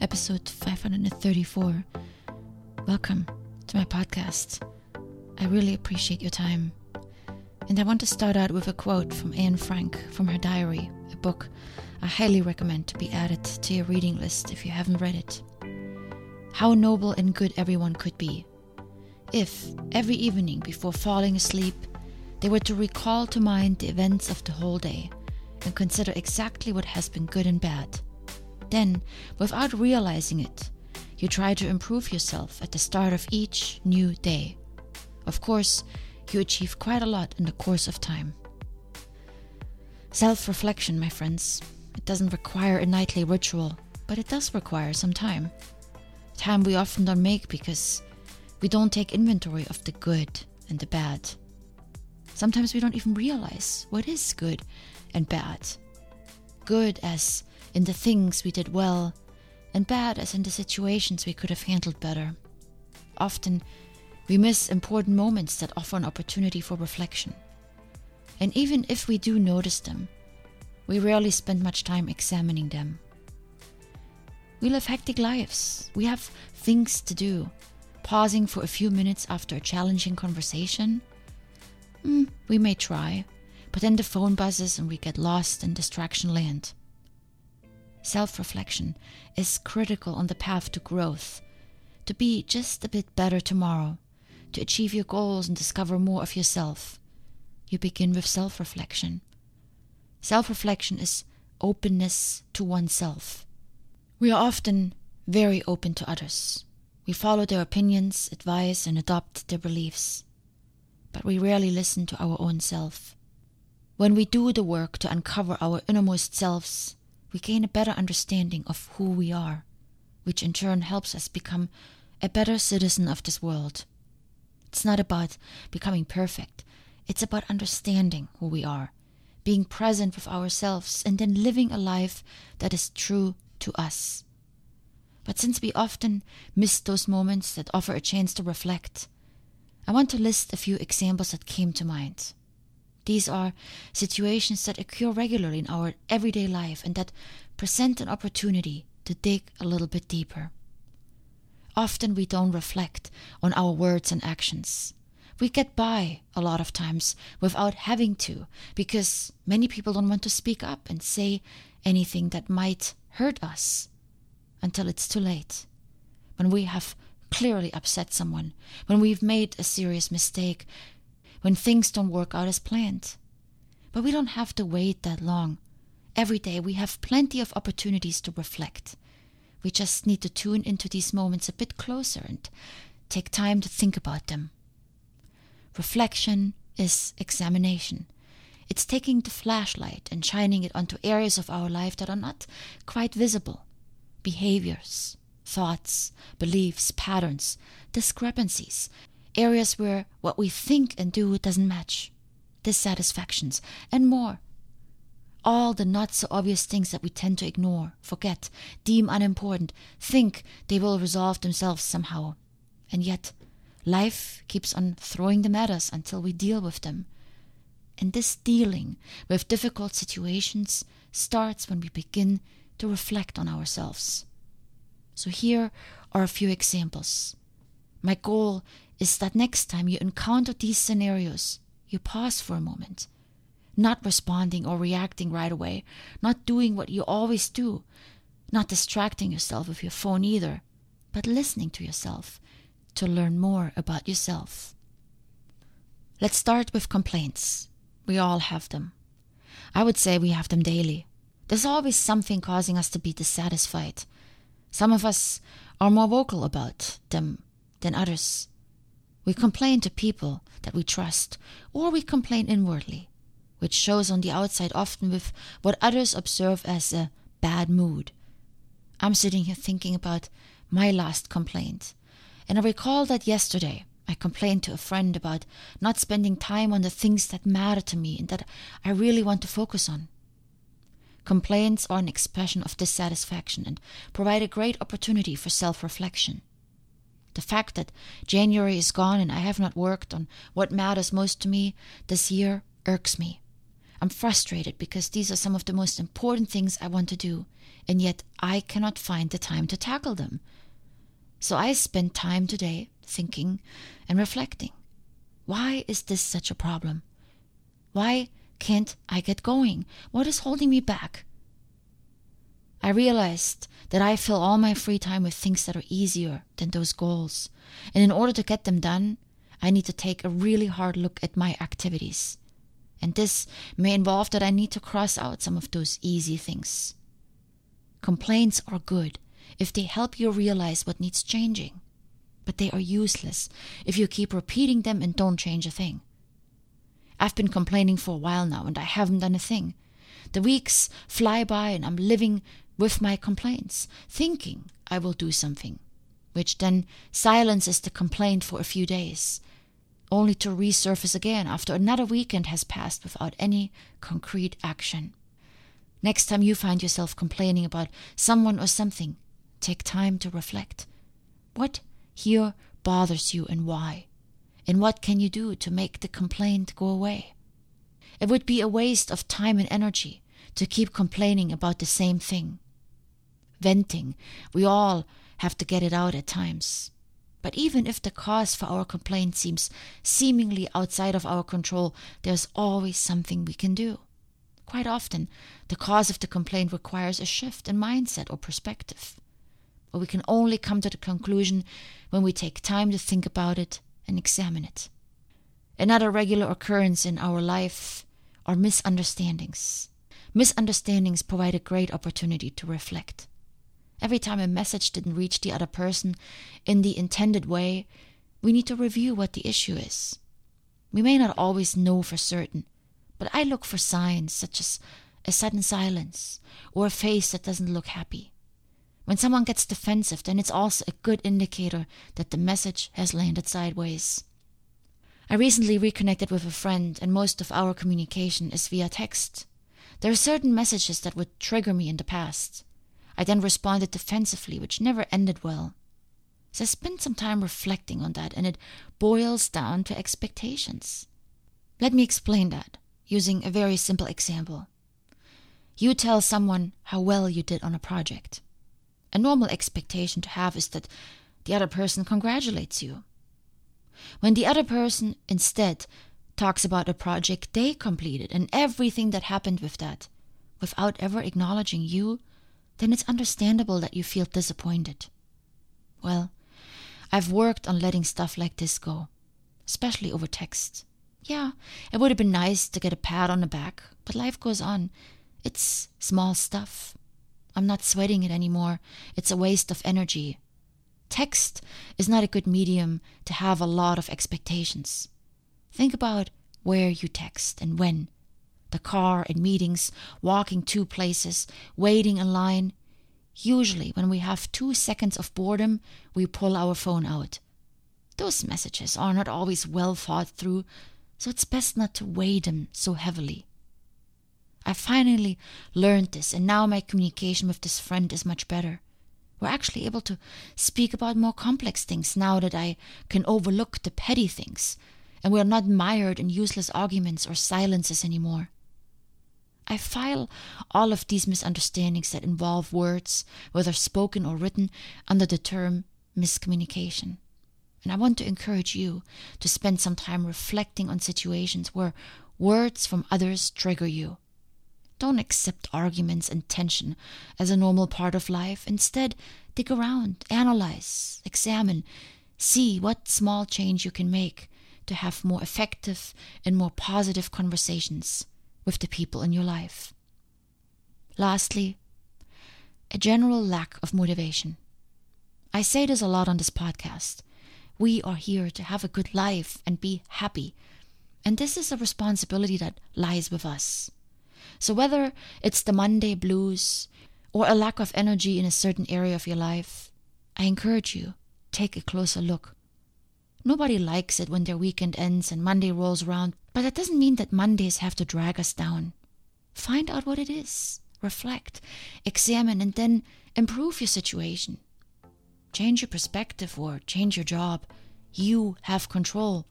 episode 534. Welcome to my podcast. I really appreciate your time. And I want to start out with a quote from Anne Frank from her diary, a book I highly recommend to be added to your reading list if you haven't read it. How noble and good everyone could be if, every evening before falling asleep, they were to recall to mind the events of the whole day and consider exactly what has been good and bad. Then, without realizing it, you try to improve yourself at the start of each new day. Of course, you achieve quite a lot in the course of time. Self reflection, my friends, it doesn't require a nightly ritual, but it does require some time. Time we often don't make because we don't take inventory of the good and the bad. Sometimes we don't even realize what is good and bad. Good as in the things we did well, and bad as in the situations we could have handled better. Often, we miss important moments that offer an opportunity for reflection. And even if we do notice them, we rarely spend much time examining them. We live hectic lives. We have things to do. Pausing for a few minutes after a challenging conversation? Mm, we may try, but then the phone buzzes and we get lost in distraction land. Self reflection is critical on the path to growth, to be just a bit better tomorrow, to achieve your goals and discover more of yourself. You begin with self reflection. Self reflection is openness to oneself. We are often very open to others. We follow their opinions, advice, and adopt their beliefs. But we rarely listen to our own self. When we do the work to uncover our innermost selves, we gain a better understanding of who we are, which in turn helps us become a better citizen of this world. It's not about becoming perfect, it's about understanding who we are, being present with ourselves, and then living a life that is true to us. But since we often miss those moments that offer a chance to reflect, I want to list a few examples that came to mind. These are situations that occur regularly in our everyday life and that present an opportunity to dig a little bit deeper. Often we don't reflect on our words and actions. We get by a lot of times without having to because many people don't want to speak up and say anything that might hurt us until it's too late. When we have clearly upset someone, when we've made a serious mistake, when things don't work out as planned. But we don't have to wait that long. Every day we have plenty of opportunities to reflect. We just need to tune into these moments a bit closer and take time to think about them. Reflection is examination. It's taking the flashlight and shining it onto areas of our life that are not quite visible behaviors, thoughts, beliefs, patterns, discrepancies, areas where what we think and do doesn't match, dissatisfactions, and more. All the not so obvious things that we tend to ignore, forget, deem unimportant, think they will resolve themselves somehow. And yet, life keeps on throwing them at us until we deal with them. And this dealing with difficult situations starts when we begin to reflect on ourselves. So, here are a few examples. My goal is that next time you encounter these scenarios, you pause for a moment, not responding or reacting right away, not doing what you always do, not distracting yourself with your phone either, but listening to yourself to learn more about yourself. Let's start with complaints. We all have them. I would say we have them daily. There's always something causing us to be dissatisfied. Some of us are more vocal about them than others. We complain to people that we trust, or we complain inwardly, which shows on the outside often with what others observe as a bad mood. I'm sitting here thinking about my last complaint, and I recall that yesterday I complained to a friend about not spending time on the things that matter to me and that I really want to focus on. Complaints are an expression of dissatisfaction and provide a great opportunity for self reflection. The fact that January is gone and I have not worked on what matters most to me this year irks me. I'm frustrated because these are some of the most important things I want to do, and yet I cannot find the time to tackle them. So I spend time today thinking and reflecting. Why is this such a problem? Why can't I get going? What is holding me back? I realized that I fill all my free time with things that are easier than those goals. And in order to get them done, I need to take a really hard look at my activities. And this may involve that I need to cross out some of those easy things. Complaints are good if they help you realize what needs changing, but they are useless if you keep repeating them and don't change a thing. I've been complaining for a while now and I haven't done a thing. The weeks fly by and I'm living with my complaints, thinking I will do something, which then silences the complaint for a few days only to resurface again after another weekend has passed without any concrete action. Next time you find yourself complaining about someone or something, take time to reflect. What here bothers you and why? And what can you do to make the complaint go away? It would be a waste of time and energy to keep complaining about the same thing. Venting, we all have to get it out at times. But even if the cause for our complaint seems seemingly outside of our control, there's always something we can do. Quite often, the cause of the complaint requires a shift in mindset or perspective. But we can only come to the conclusion when we take time to think about it and examine it. Another regular occurrence in our life are misunderstandings. Misunderstandings provide a great opportunity to reflect. Every time a message didn't reach the other person in the intended way, we need to review what the issue is. We may not always know for certain, but I look for signs such as a sudden silence or a face that doesn't look happy. When someone gets defensive, then it's also a good indicator that the message has landed sideways. I recently reconnected with a friend, and most of our communication is via text. There are certain messages that would trigger me in the past. I then responded defensively, which never ended well. So I spent some time reflecting on that, and it boils down to expectations. Let me explain that using a very simple example. You tell someone how well you did on a project. A normal expectation to have is that the other person congratulates you. When the other person instead talks about a project they completed and everything that happened with that, without ever acknowledging you, then it's understandable that you feel disappointed. Well, I've worked on letting stuff like this go, especially over text. Yeah, it would have been nice to get a pat on the back, but life goes on. It's small stuff. I'm not sweating it anymore. It's a waste of energy. Text is not a good medium to have a lot of expectations. Think about where you text and when the car in meetings, walking to places, waiting in line. Usually, when we have two seconds of boredom, we pull our phone out. Those messages are not always well thought through, so it's best not to weigh them so heavily. I finally learned this, and now my communication with this friend is much better. We're actually able to speak about more complex things now that I can overlook the petty things, and we're not mired in useless arguments or silences anymore. I file all of these misunderstandings that involve words, whether spoken or written, under the term miscommunication. And I want to encourage you to spend some time reflecting on situations where words from others trigger you. Don't accept arguments and tension as a normal part of life. Instead, dig around, analyze, examine, see what small change you can make to have more effective and more positive conversations with the people in your life. Lastly, a general lack of motivation. I say this a lot on this podcast. We are here to have a good life and be happy, and this is a responsibility that lies with us. So, whether it's the Monday blues or a lack of energy in a certain area of your life, I encourage you take a closer look Nobody likes it when their weekend ends and Monday rolls around, but that doesn't mean that Mondays have to drag us down. Find out what it is, reflect, examine, and then improve your situation. Change your perspective or change your job. You have control.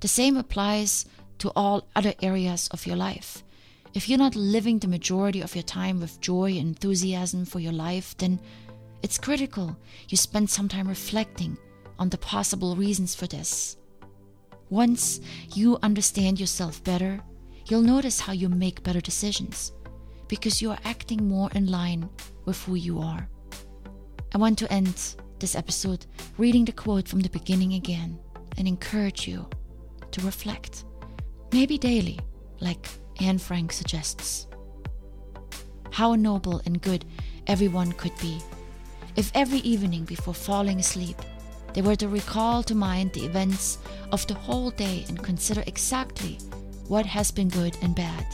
The same applies to all other areas of your life. If you're not living the majority of your time with joy and enthusiasm for your life, then it's critical you spend some time reflecting on the possible reasons for this. Once you understand yourself better, you'll notice how you make better decisions because you are acting more in line with who you are. I want to end this episode reading the quote from the beginning again and encourage you to reflect, maybe daily, like Anne Frank suggests. How noble and good everyone could be if every evening before falling asleep they were to recall to mind the events of the whole day and consider exactly what has been good and bad.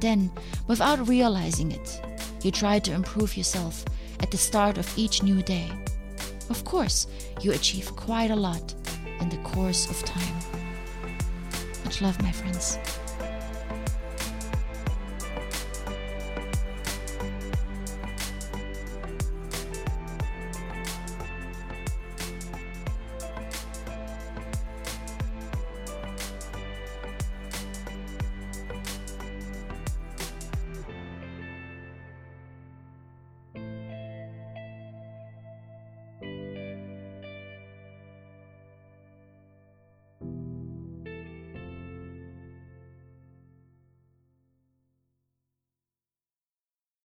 Then, without realizing it, you try to improve yourself at the start of each new day. Of course, you achieve quite a lot in the course of time. Much love, my friends.